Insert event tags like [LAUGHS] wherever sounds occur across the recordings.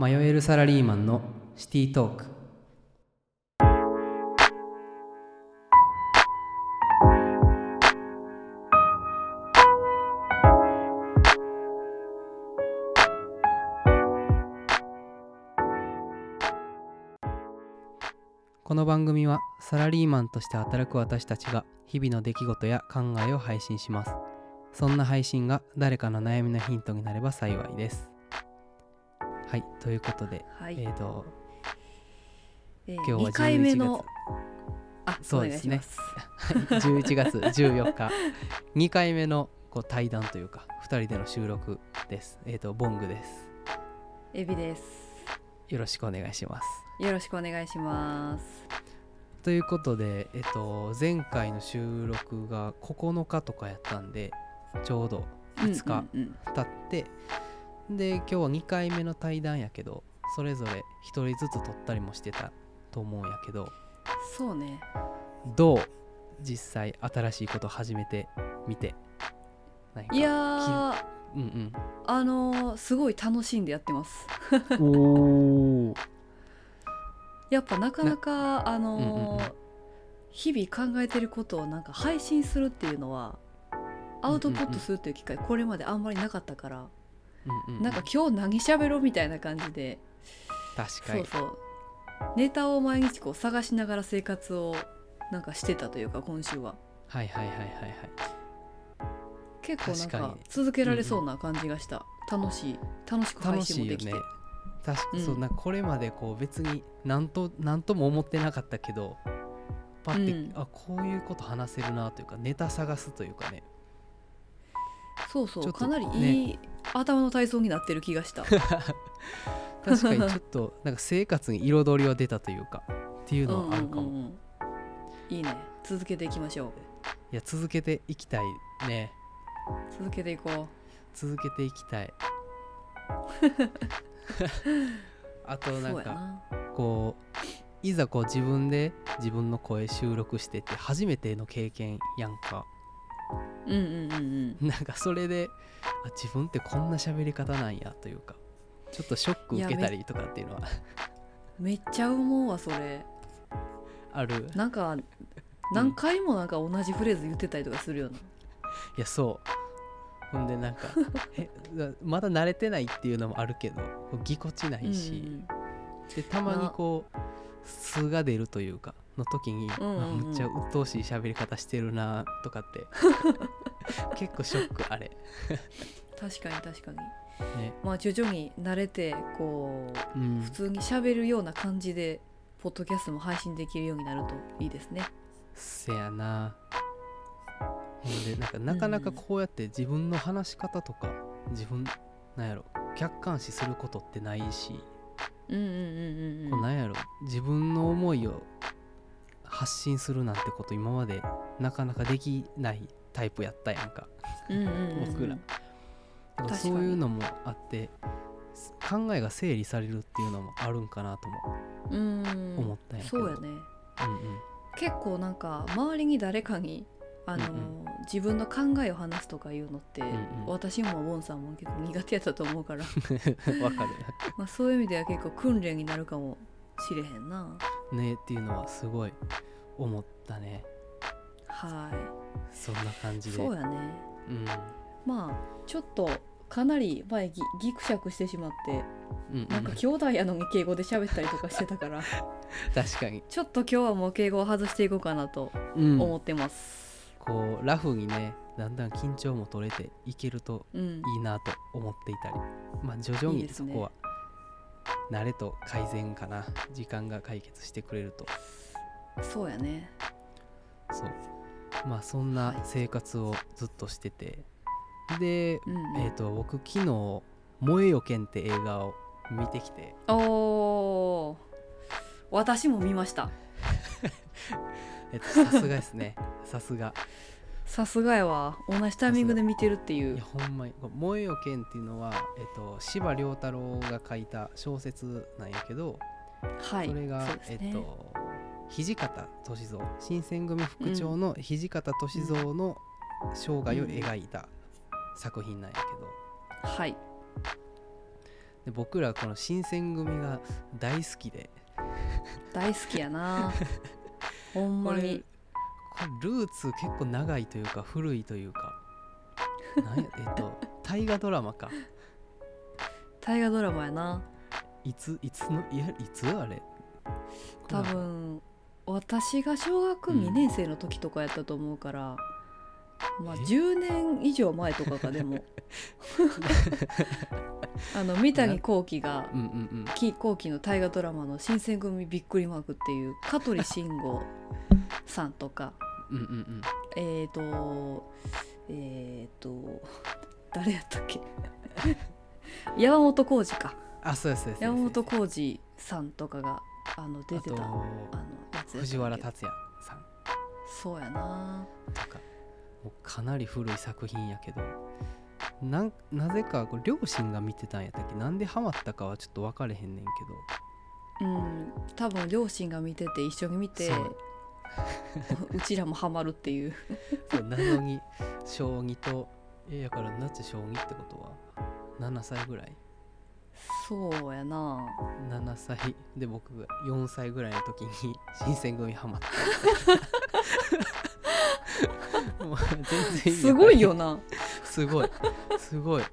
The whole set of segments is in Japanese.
迷えるサラリーマンのシティトーク。この番組はサラリーマンとして働く私たちが日々の出来事や考えを配信します。そんな配信が誰かの悩みのヒントになれば幸いです。はいということで、はい、えっ、とえー今日は2回目11のあそうですね。お願いします。[LAUGHS] 11月14日。2回目のこう対談というか2人での収録です。えっ、とボングです。エビです。よろしくお願いします。よろしくお願いします。ということで、えっと、前回の収録が9日とかやったんでちょうど5日うんうん。経って、で今日は2回目の対談やけどそれぞれ1人ずつ撮ったりもしてたと思うんやけどそうね。どう実際新しいこと始めてみて？いやーうんあのーすごい楽しんでやってます。[LAUGHS] やっぱなかなかあのーうんうんうん。日々考えてることをなんか配信するっていうのはアウトプットするっていう機会これまであんまりなかったから、うんうんなんか今日何喋ろうみたいな感じで。確かに。そうそう。ネタを毎日こう探しながら生活をなんかしてたというか今週は。はいはいはいはいはい。結構なんか続けられそうな感じがした、楽しい。楽しく配楽しいよ信もできて、ね。確か、うん。そうなこれまでこう別になんとなんとも思ってなかったけどパッて、うん。あこういうこと話せるなというかネタ探すというかね。そうそう。かなりいい、頭の体操になってる気がした。[LAUGHS] 確かにちょっとなんか生活に彩りは出たというかっていうのはあるかも、うんうんうんうん。いいね。続けていきましょう。いや続けていきたいね。続けていこ続けていきたい。[LAUGHS] あとなんかな。こういざこう自分で自分の声収録してって初めての経験やんかうんうんうんうん。なんかそれであ自分ってこんな喋り方なんやというかちょっとショック受けたりとかっていうのは。めっちゃ思うわそれ。ある？なんか何回もなんか同じフレーズ言ってたりとかするような、いやそう。ほんでなんか [LAUGHS] まだ慣れてないっていうのもあるけどぎこちないし、うんでたまにこう素が出るというかの時に、うんうんうん。あむっちゃ鬱陶しい喋り方してるなとかって。[LAUGHS] 結構ショックあれ。確かに確かに。ね。まあ徐々に慣れてこううん。普通に喋るような感じでポッドキャストも配信できるようになるといいですね。せやな。でなんかなかなかこうやって自分の話し方とか自分なんやろ客観視することってないし、うんうんうんうんうこうんなんやろ自分の思いを発信するなんてこと今までなかなかできないタイプやったやんか。うんうんうんうん。僕ら。そういうのもあってす考えが整理されるっていうのもあるんかなともうん思ったんやけど。そうやね。うんうん。結構なんか周りに誰かにあの、うん自分の考えを話すとかいうのって、んうん。私もボンさんも結構苦手やったと思うから。[LAUGHS] わかる。まあそういう意味では結構訓練になるかもしれへんなねっていうのはすごい思ったね。はそんな感いじで。そうやね。うん。まあちょっとかなり前ギギクシャクしてしまってうんうんなんか兄弟やのに敬語で喋ったりとかしてたから [LAUGHS] 確かに、ちょっと今日はもう敬語を外していこうかなとうん。思ってます。こうラフにねだんだん緊張も取れていけるとうん、いいなと思っていたり。まあ徐々にそこは慣れと改善かな。時間が解決してくれると。そうやね。そう。まあそんはない。生活をずっとしてて、で、うんうん。えっ、と僕昨日「燃えよ剣」って映画を見てきて。おー。私も見ました。[LAUGHS] えっとさすがですね。さすがさすがやわ。同じタイミングで見てるっていいうやほんまに「燃えよ剣」っていうのは、えっと、司馬遼太郎が書いた小説なんやけど、はい。それがそね。えっと土方歳三。新選組副長の土方歳三の生涯を描いた作品なんやけど、はい。で僕らこの新選組が大好きで。大好きやな。[LAUGHS] ほんまにルーツ結構長いというか古いというか。[LAUGHS] なんやえっと大河ドラマか。大河ドラマやな。いついつのいやいつあれ？多分私が小学2年生の時とかやったと思うから、まあえ？10年以上前とかかでも。[LAUGHS] あの三谷幸喜がうんうんうん。き後期の大河ドラマの「新選組びっくりマーク」っていう香取慎吾さんとかうんうんうん。えっ、ー、とえっ、ー、と誰やったっけ？[LAUGHS] 山本浩二か。あそうです山本浩二さんとかがあの出てたあのやつ藤原竜也さん。そうやな。とか。もうかなり古い作品やけど。なんなぜかこれ両親が見てたんやったっけ？なんでハマったかはちょっと分かれへんねんけうん。多分両親が見てて一緒に見てそう [LAUGHS] うちらもハマるっていう。どそう謎に将棋とえやからなっち将棋ってことは？7歳ぐらい？そうやな。7歳で僕が4歳ぐらいの時に新選組ハマった。もう全然すごいよな。[LAUGHS] すごい。すごい [LAUGHS]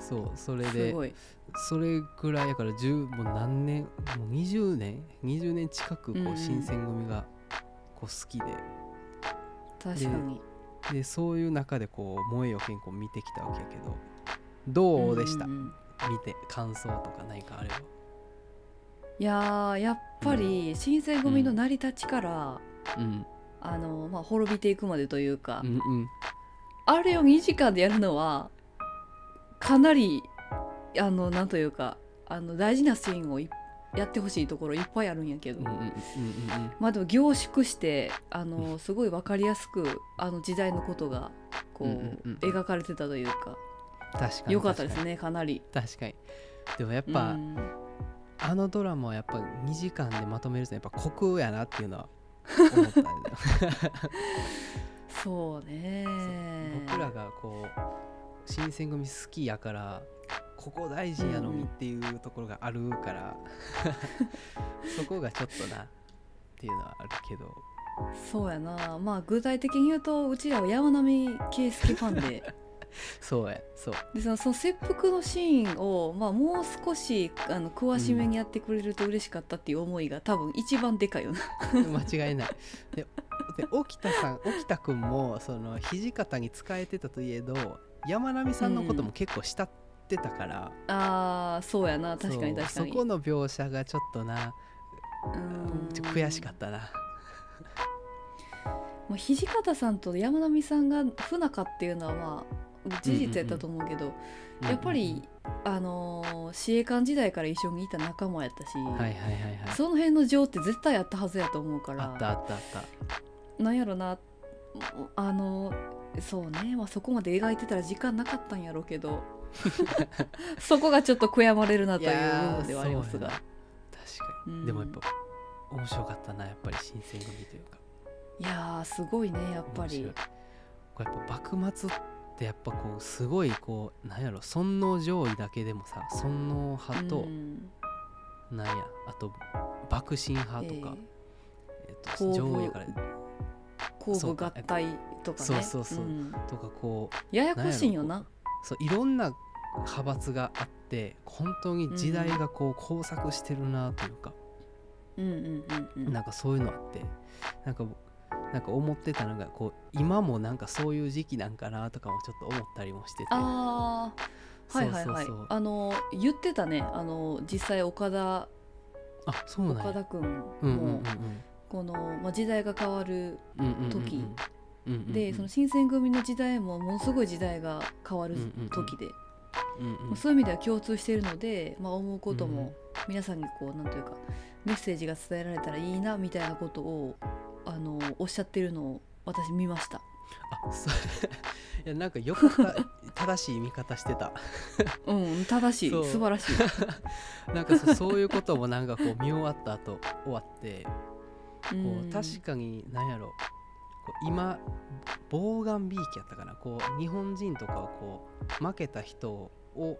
そうそれすでそれぐらいやから10もう何年もう20年20年近くこうんうん。う新選組がこう好きで、確かに。でそういう中でこう萌えよ健康見てきたわけやけどどうでした、んんん。見て感想とか何かあれば。いやーやっぱり新選組の成り立ちから、うん。あのまあ、滅びていくまでというか、うんうん。あれを2時間でやるのはかなりあのなんというかあの大事なシーンをいやってほしいところいっぱいあるんやけど、うんうんうんうんまあでも凝縮してあのすごい分かりやすくあの時代のことがこう、うんうんうん描かれてたというか。確かに良かったですねかなり。確かに。でもやっぱ、うん。あのドラマはやっぱ2時間でまとめるとやっぱコクやなっていうのは思った [LAUGHS] そうね僕らがこう新選組好きやからここ大事やのにっていうところがあるから、[LAUGHS] そこがちょっとなっていうのはあるけど。そうやな。まあ具体的に言うとうちらは山並圭介ファンで。[LAUGHS] そうやそう。でそのその切腹のシーンを、まあ、もう少しあの詳しめにやってくれると嬉しかったっていう思いが多分一番でかいよな。[LAUGHS] 間違いない。でで沖田さん沖田君もその土方に仕えてたといえど山並さんのことも結構慕ってたから、あーそうやな。確かに確かに。そこの描写がちょっとなうん。ちょ悔しかったな。まあ、土方さんと山並さんが不仲っていうのはまあ事実やったと思うけど、やっぱり、あのー自衛官時代から一緒にいた仲間やったし、はいはいはいはい。その辺の情って絶対あったはずやと思うから。あったあったあった。なんやろな。あのそうね、まあ、そこまで描いてたら時間なかったんやろうけど。そこがちょっと悔やまれるなという部分ではありますが。確かに、うん。でもやっぱ面白かったなやっぱり新選組というか。いやーすごいねやっぱり。これやっぱ幕末ってやっぱこうすごいこうなんやろ尊皇攘夷だけでもさ尊皇派と、うん。なんやあと幕臣派とか、えっと皇部攘夷やから公部合体とかね。そうそうそう。ん。とかこうややこしいんよなそういろんな派閥があって本当に時代がこう交錯してるなというか、うんうんうんうん。なんかそういうのあって。なんかなんか思ってたのがこう今もなんかそういう時期なんかなとかもちょっと思ったりもしてて。あー。はいはいはい。あの言ってたね。あの実際岡田あそうなんや。岡田君うんうんうんもこの、まあ、時代が変わる時。でその新選組の時代もものすごい時代が変わる時で、そういう意味では共通しているので、まあ、思うことも皆さんにこうなんというかメッセージが伝えられたらいいなみたいなことをあのおっしゃってるのを私見ました。あそう。[LAUGHS] いやなんかよかった正しい見方してた。うん正しい。素晴らしい。[LAUGHS] なんかそそういうこともなんかこう見終わった後終わってこう確かに何やろ。こう今ボーガンビーキやったかな。こう日本人とかはこう負けた人をこ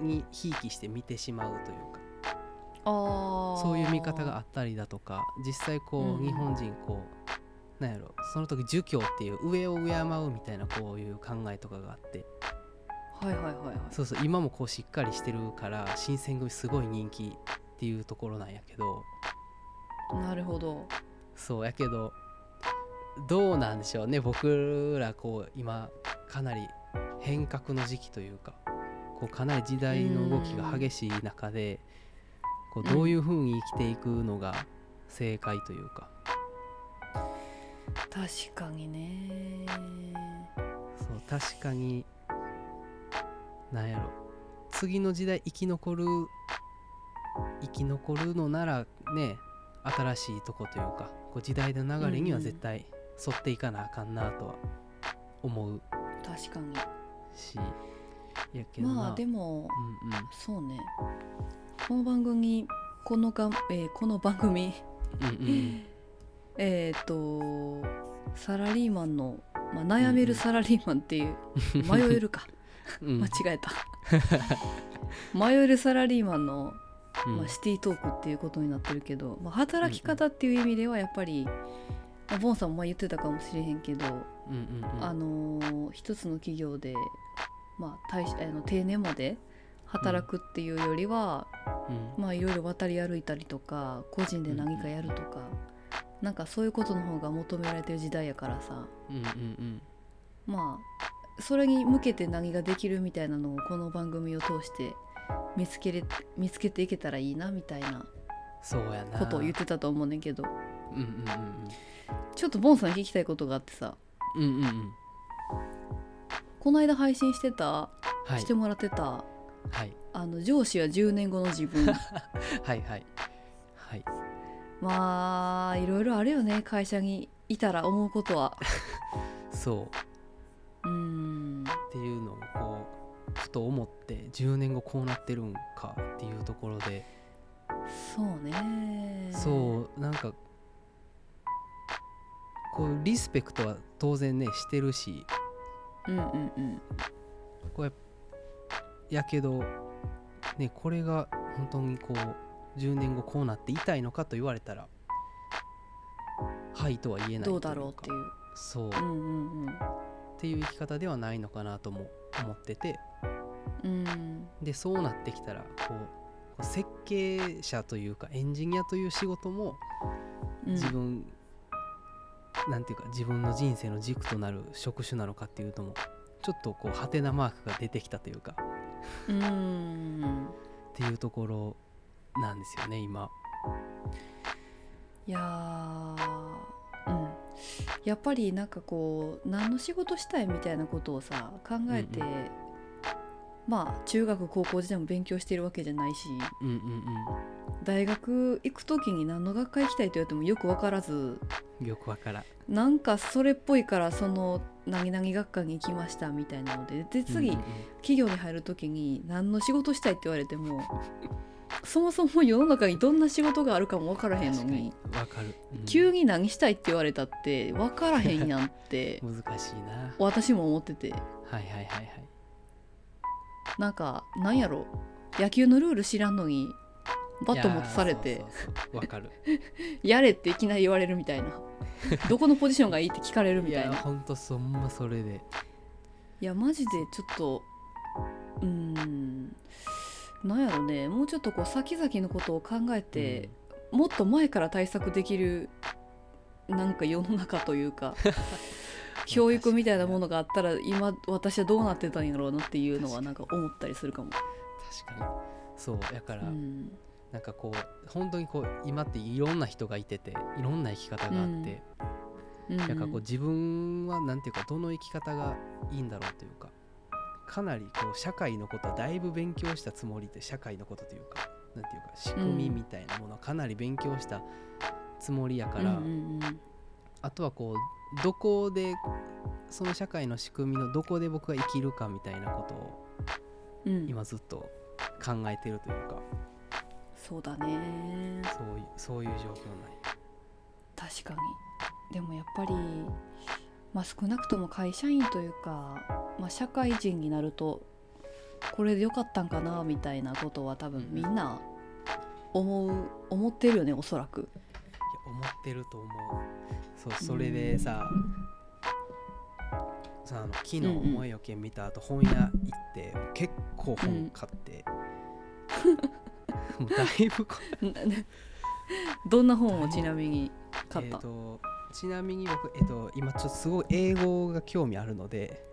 うにひいきして見てしまうというか。そういう見方があったりだとか。実際こう、日本人こうなんやろ。その時儒教っていう上を敬うみたいなこういう考えとかがあって。はいはいはいはい。そうそう今もこうしっかりしてるから新選組すごい人気っていうところなんやけどなるほど。そうやけどどうなんでしょうね。僕らこう今かなり変革の時期というかこうかなり時代の動きが激しい中でこうどういうふうに生きていくのが正解というか、確かにね。そう確かになんやろ。次の時代生き残る生き残るのならね新しいとこというかこう時代の流れには絶対沿っていかなあかんなとは思う確かに。しやけどな。まあでもうんうん。そうね。この番組このが、えーこの番組うんうん。[LAUGHS] えっ、とサラリーマンの、まあ、悩めるサラリーマンっていう、[LAUGHS] 迷えるか。うん。[LAUGHS] 間違えた。迷えるサラリーマンの、うん。まあ、シティトークっていうことになってるけど、まあ、働き方っていう意味ではやっぱり、まあボンさんも前言ってたかもしれへんけど、うんうんうん。あのー一つの企業で、まあ、大しあの定年まで働くっていうよりは、うん。まあいろいろ渡り歩いたりとか個人で何かやるとか、なんかそういうことの方が求められてる時代やからさ。うんうんうん。まあそれに向けて何ができるみたいなのをこの番組を通して見つけれ見つけていけたらいいなみたいなことを言ってたと思うねんけど。うんうんちょっとボンさんに聞きたいことがあってさ。うんうんうん。うんこの間配信してた、はい。してもらってたはい。あの上司は10年後の自分。[LAUGHS] はいはい。はい。まあいろいろあるよね会社にいたら思うことは。[LAUGHS] そう。うーん。っていうのをふと思って10年後こうなってるんかっていうところで。そうね。そうなんかこうリスペクトは当然ねしてるし。うんうんうん。こうややけどねこれが本当にこう10年後こうなっていたいのかと言われたらはいとは言えないどうだろうっていう。そう、っうんうんうん。ていう生き方ではないのかなとも思っててうんでそうなってきたらこう設計者というかエンジニアという仕事もうん。自分、なんていうか自分の人生の軸となる職種なのかっていうのもちょっとこうハテナマークが出てきたというかうーん。っていうところなんですよね今。いやーうん。やっぱりなんかこう何の仕事したいみたいなことをさ考えて、うんまあ中学高校時代も勉強してるわけじゃないしうんうん大学行く時に何の学科行きたいと言われてもよく分からずうんよくわからん。なんかそれっぽいからその何々学科に行きましたみたいなのでで次、うんうん企業に入る時に何の仕事したいって言われてもそもそも世の中にどんな仕事があるかも分からへんのににわかる、うん急に何したいって言われたって分からへんやんって [LAUGHS] 難しいな。私も思っててはいはいはいはい。なんかなんやろ？野球のルール知らんのにバット持たされてわかる。[LAUGHS] やれっていきなり言われるみたいな。[LAUGHS] どこのポジションがいいって聞かれるみたいな。ほんとそんまそれで。いやマジでちょっとうーんなんやろね。もうちょっとこう先々のことを考えて、もっと前から対策できるなんか世の中というか [LAUGHS] 教育みたいなものがあったら今私はどうなってたんやろうなっていうのはなんか思ったりするかも。確かに。そうやから、うんなんかこう本当にこう今っていろんな人がいてていろんな生き方があって、うんなんかこう自分はなんていうかどの生き方がいいんだろうというかかなりこう社会のことはだいぶ勉強したつもりで社会のことというかなんていうか仕組みみたいなものはかなり勉強したつもりやから、うんうんあとはこうどこでその社会の仕組みのどこで僕が生きるかみたいなことをうんうん。今ずっと考えてるというか、そうだね。そういうそういう状況なんや。確かに。でもやっぱり、まあ、少なくとも会社員というか、まあ、社会人になるとこれでよかったんかなみたいなことは多分うん。みんな思う思ってるよねおそらく。いや思ってると思うそうそれでさ、さあの昨日うんうん。思いよけ見た後本屋行って結構本買って、[LAUGHS] もうだいぶこ [LAUGHS] どんな本をちなみに買った、えーとちなみに僕、えっと今ちょっとすごい英語が興味あるので。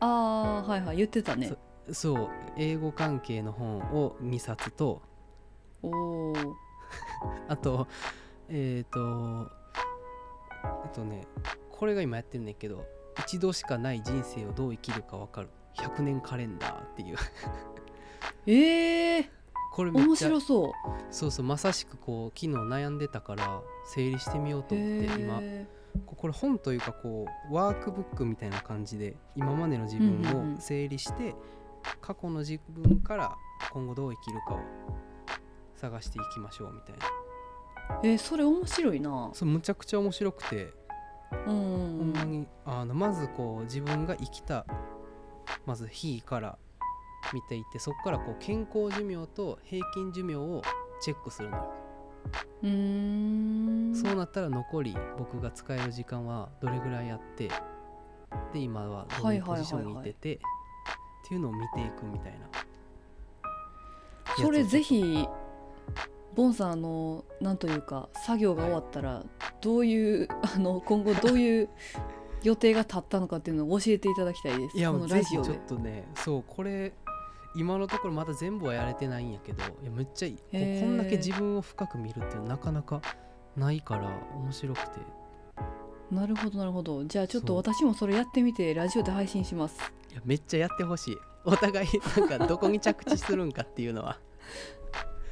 ああはいはい言ってたね。そう英語関係の本を2冊と。お [LAUGHS] あとえっ、とえっとねこれが今やってるんだけど一度しかない人生をどう生きるか分かる。100年カレンダーっていう。[LAUGHS] ええ面これめっちゃ白そう。そうそうまさしくこう昨日悩んでたから整理してみようと思って今。へここれ本というかこうワークブックみたいな感じで今までの自うんうんう分ん。を整理して、過去の自分から今後どう生きるかを探していきましょうみたいな。ーえーそれ面白いな。そうむちゃくちゃ面白くて、ほんまにあのまずこう自分が生きたまず日から見ていってそこからこう健康寿命と平均寿命をチェックするのよ、うーん。そうなったら残り僕が使える時間はどれぐらいあってで今はどういうポジションにいてて、っていうのを見ていくみたいなそれぜひボンさんあのなんというか作業が終わったらどういうあの今後どういう予定が立ったのかっていうのを教えていただきたいです。いやこもうぜひちょっ。とねそうこれ今のところまだ全部はやれてないんやけどいやめっちゃいいこんだけ自分を深く見るっていうのなかなかないから面白くて。なるほどなるほど。じゃあちょっと私もそれやってみてラジオで配信します。いやめっちゃやってほしい。お互いなんかどこに着地するんかっていうのは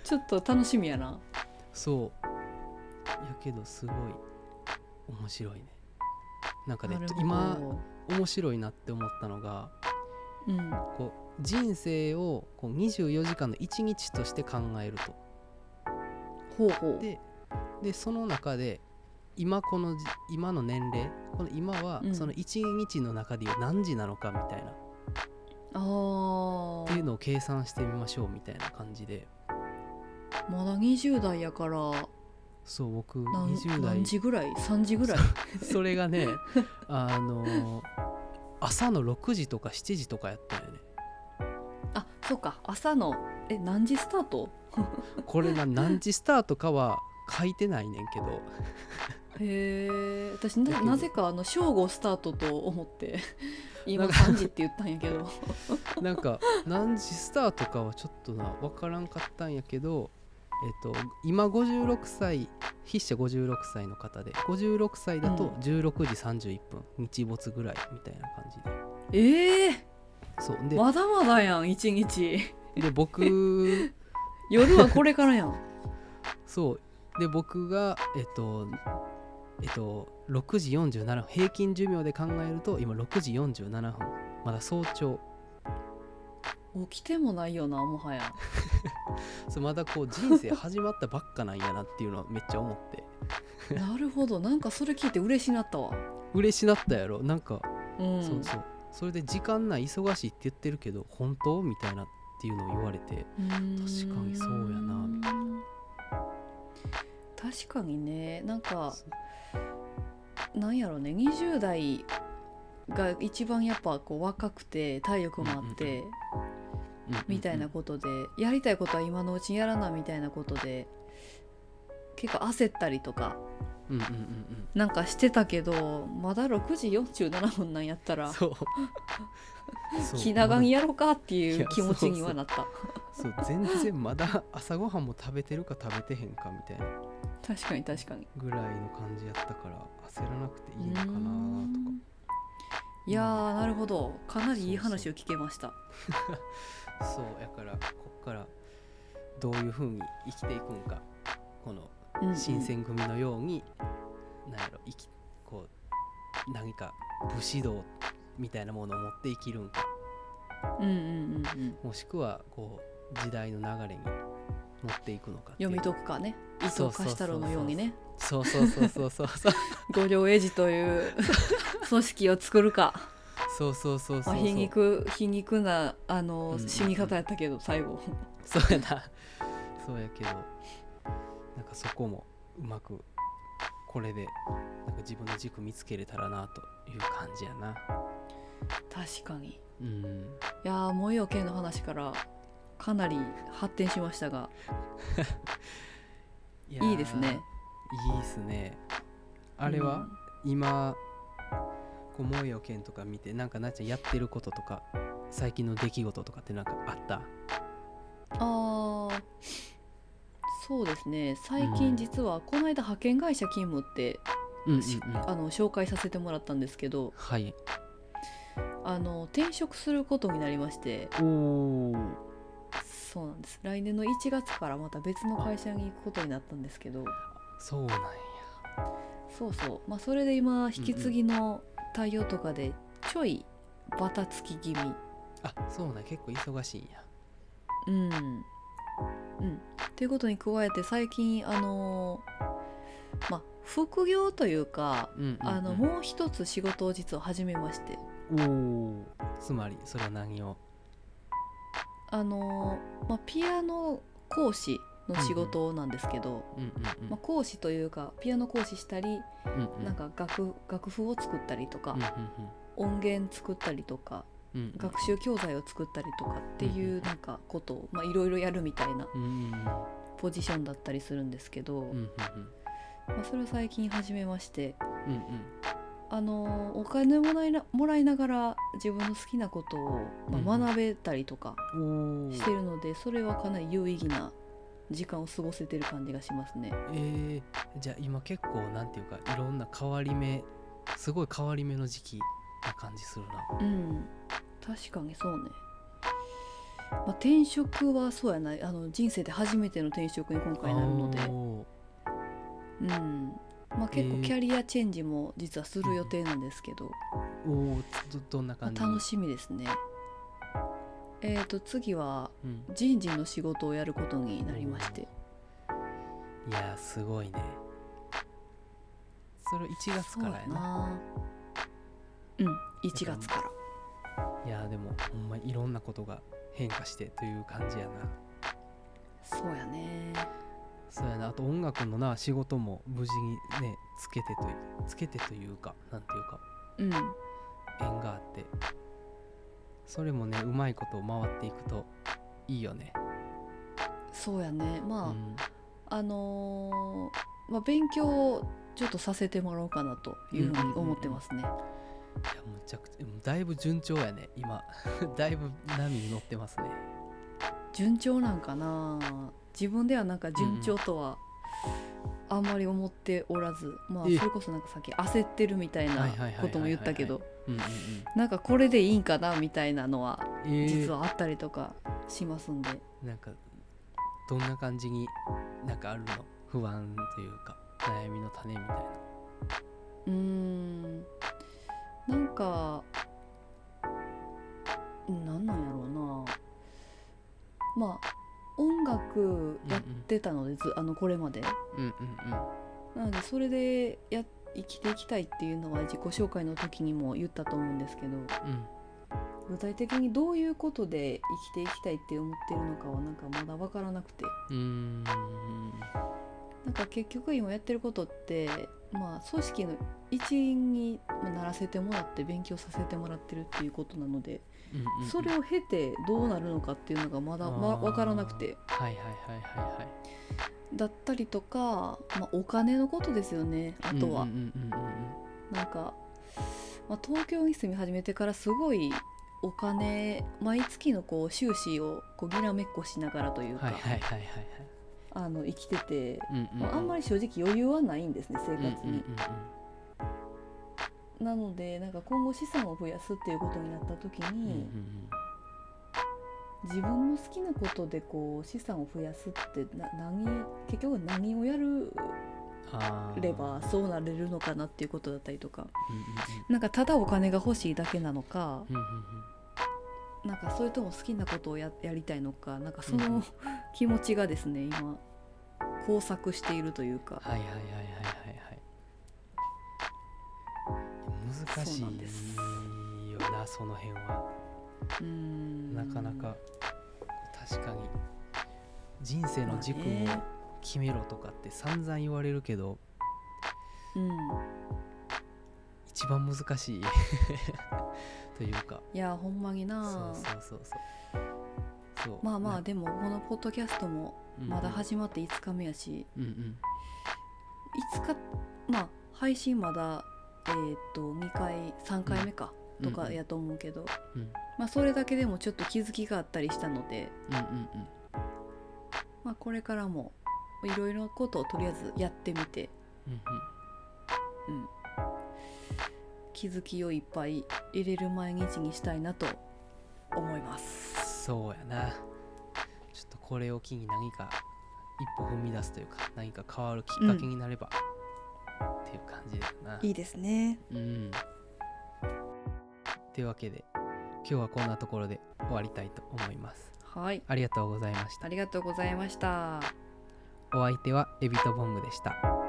ちょっと楽しみやな。そう。やけどすごい面白いね。なんかね今面白いなって思ったのがうん。こう人生をこう24時間の1日として考えると。ほうほう。ででその中で今このじ今の年齢この今はうん。その1日の中で何時なのかみたいな、あー。っていうのを計算してみましょうみたいな感じでまだ20代やから。そう僕何20代。何時ぐらい ?3 時ぐらい？[LAUGHS] それがね [LAUGHS] あの朝の6時とか7時とかやったよね。あそうか。朝のえ何時スタート？[LAUGHS] これな何時スタートかは書いてないねんけど。へえ私なぜかあの正午スタートと思って。今なんか3時って言ったんやけど。なんか何時スタートかはちょっとな分からんかったんやけどえっと今56歳筆者56歳の方で56歳だとうん。16時31分、日没ぐらいみたいな感じで。ええそうで,、まだまだやん一日。で僕 [LAUGHS] 夜はこれからやん。[LAUGHS] そう。で僕がえっとえっと6時47分平均寿命で考えると今6時47分まだ早朝起きてもないよなもはや。[LAUGHS] そうまだこう人生始まったばっかなんやなっていうのはめっちゃ思って。[LAUGHS] なるほど。なんかそれ聞いて嬉しなったわ。嬉しなったやろ。なんか、うん。そうそう。それで時間ない忙しいって言ってるけど本当みたいなっていうのを言われて確かにそうやなみたい確かにね。なんかなんやろね。20代が一番やっぱこう若くて体力もあって、うんみたいなことで、やりたいことは今のうちにやらなみたいなことで結構焦ったりとかうんうんうんうん。なんかしてたけどまだ6時47分なんやったら [LAUGHS] そう。気長にやろうかっていいうや気持ちにはなった。そう。全然まだ朝ごはんも食べてるか食べてへんかみたいな。確かに確かに。ぐらいの感じやったから焦らなくていいのかなとか。いやーなるほど。かなりいい話を聞けました [LAUGHS] そうやからこっからどういうふうに生きていくんか。このうんうん。新選組のように、なんやろ生きこう何か武士道みたいなものを持って生きるんか。うんうんうんうん。もしくはこう時代の流れに持っていくのか読み解くかね。伊藤貸太郎のようにね。そうそうそうそうそうそう五両英治という組織を作るかそうそうそうそう皮肉皮肉なあの、うん。うんうん死に方やったけど最後。[LAUGHS] そうやな。そうやけど。なんかそこもうまくこれでなんか自分の軸見つけれたらなという感じやな。確かに。いうん。やー燃えよ剣の話からかなり発展しましたが。[LAUGHS] いいいですね。いいですね。あれは、今こう「萌えよ剣」とか見てなんかなっちゃんやってることとか最近の出来事とかってなんかあった？あー。そうですね。最うん。近実はこの間派遣会社勤務って、うんうんしうん。あの紹介させてもらったんですけどはい。あの転職することになりまして。おおそうなんです。来年の1月からまた別の会社に行くことになったんですけど。そうなんや。そうそう。まあそれで今引き継ぎの対応とかでちょいバタつき気味。あそうな結構忙しいんや。うん。うん。っていうことに加えて最近あのまあ副業というかうんうんうん。あのもう一つ仕事を実は始めまして。おおつまりそれは何を？あの、まあ、ピアノ講師の仕事なんですけど、うんうんうん。まあ、講師というかピアノ講師したりうんうん。なんか楽楽譜を作ったりとかうんうん音源作ったりとかうんうん学習教材を作ったりとかっていうなんかことをまあいろいろやるみたいなうんうんうん。ポジションだったりするんですけど、うんうんまあ、それを最近始めましてうんうん。あのお金もらいなもらいながら自分の好きなことを、まあ、うんうん。学べたりとかしてるのでそれはかなり有意義な時間を過ごせてる感じがしますね。えー、じゃあ今結構なんていうかいろんな変わり目すごい変わり目の時期な感じするな。うん。確かにそうね。まあ、転職はそうやな。いあの人生で初めての転職に今回なるので、おうん。まあ、結構えー。キャリアチェンジも実はする予定なんですけど、ーおーどどんなま感じあ楽しみですね。えー、と次はうん、人事の仕事をやることになりまして。いやーすごいね。それ1月からやな。な。うん1月から。いやーでもほんまいろんなことが変化してという感じやな。そうやね。そうやな。あと音楽のな仕事も無事にねつけてというつけてというかなんていうか。うん。縁があってそれもねうまいこと回っていくといいよね。そうやね。まあ、うん。あのーまあ、勉強をちょっとさせてもらおうかなというふうに思ってますね、いやむちゃくちゃだいぶ順調やね今。[LAUGHS] だいぶ波に乗ってますね。順調なんかな。自分ではなんか順調とはあんまり思っておらず、まあえそれこそなんかさっき焦ってるみたいなことも言ったけどなんかこれでいいんかなみたいなのはえー実はあったりとかしますんで、なんかどんな感じになんかあるの？不安というか悩みの種みたいな。うーん。なんかなんなんやろうな。まあ音楽やってたのでず、あのこれまで。うんうんなのでそれでや生きていきたいっていうのは自己紹介の時にも言ったと思うんですけど。うん。うん具体的にどういうことで生きていきたいって思ってるのかはなんかまだ分からなくて。うーん。なんか結局今やってることってまあ組織の一員にならせてもらって勉強させてもらってるっていうことなので。うんうんうんそれを経てどうなるのかっていうのがまだわ分からなくて。はいはいはいはいはい。だったりとか、まあ、お金のことですよねあとは。なんか、まあ、東京に住み始めてからすごいお金毎月のこう収支をこうぎらめっこしながらというか、はいはいはいはいはい。あの生きてて、うんうんうん。まあ、あんまり正直余裕はないんですね生活に。うんうんうんなのでなんか今後資産を増やすっていうことになった時に、自分の好きなことでこう資産を増やすってな何結局何をやるればそうなれるのかなっていうことだったりとか。うなんかただお金が欲しいだけなのかうなんかそれとも好きなことをややりたいのかなんかその [LAUGHS] 気持ちがですね今交錯しているというか。はいはいはいはい難しいよなその辺は。うん。なかなか確かに人生の軸を決めろとかって散々言われるけどうん。一番難しい。[LAUGHS] というか。いやほんまにな。そうそうそうそう。まあまあなでもこのポッドキャストもうんまだ始まって5日目やし、うんうん。5日まあ配信まだえーっと2回3回目か、うん。とかやと思うけど、うん。まあそれだけでもちょっと気づきがあったりしたので、うんうんまあ、これからもいろいろなことをとりあえずやってみて、うんうん。うん、気づきをいっぱい入れる毎日にしたいなと思います。そうやな。ちょっとこれを機に何か一歩踏み出すというか何か変わるきっかけになれば、っていう感じだよな。いいですね。うん。というわけで今日はこんなところで終わりたいと思います。はい、ありがとうございました。ありがとうございました。お相手はエビとボングでした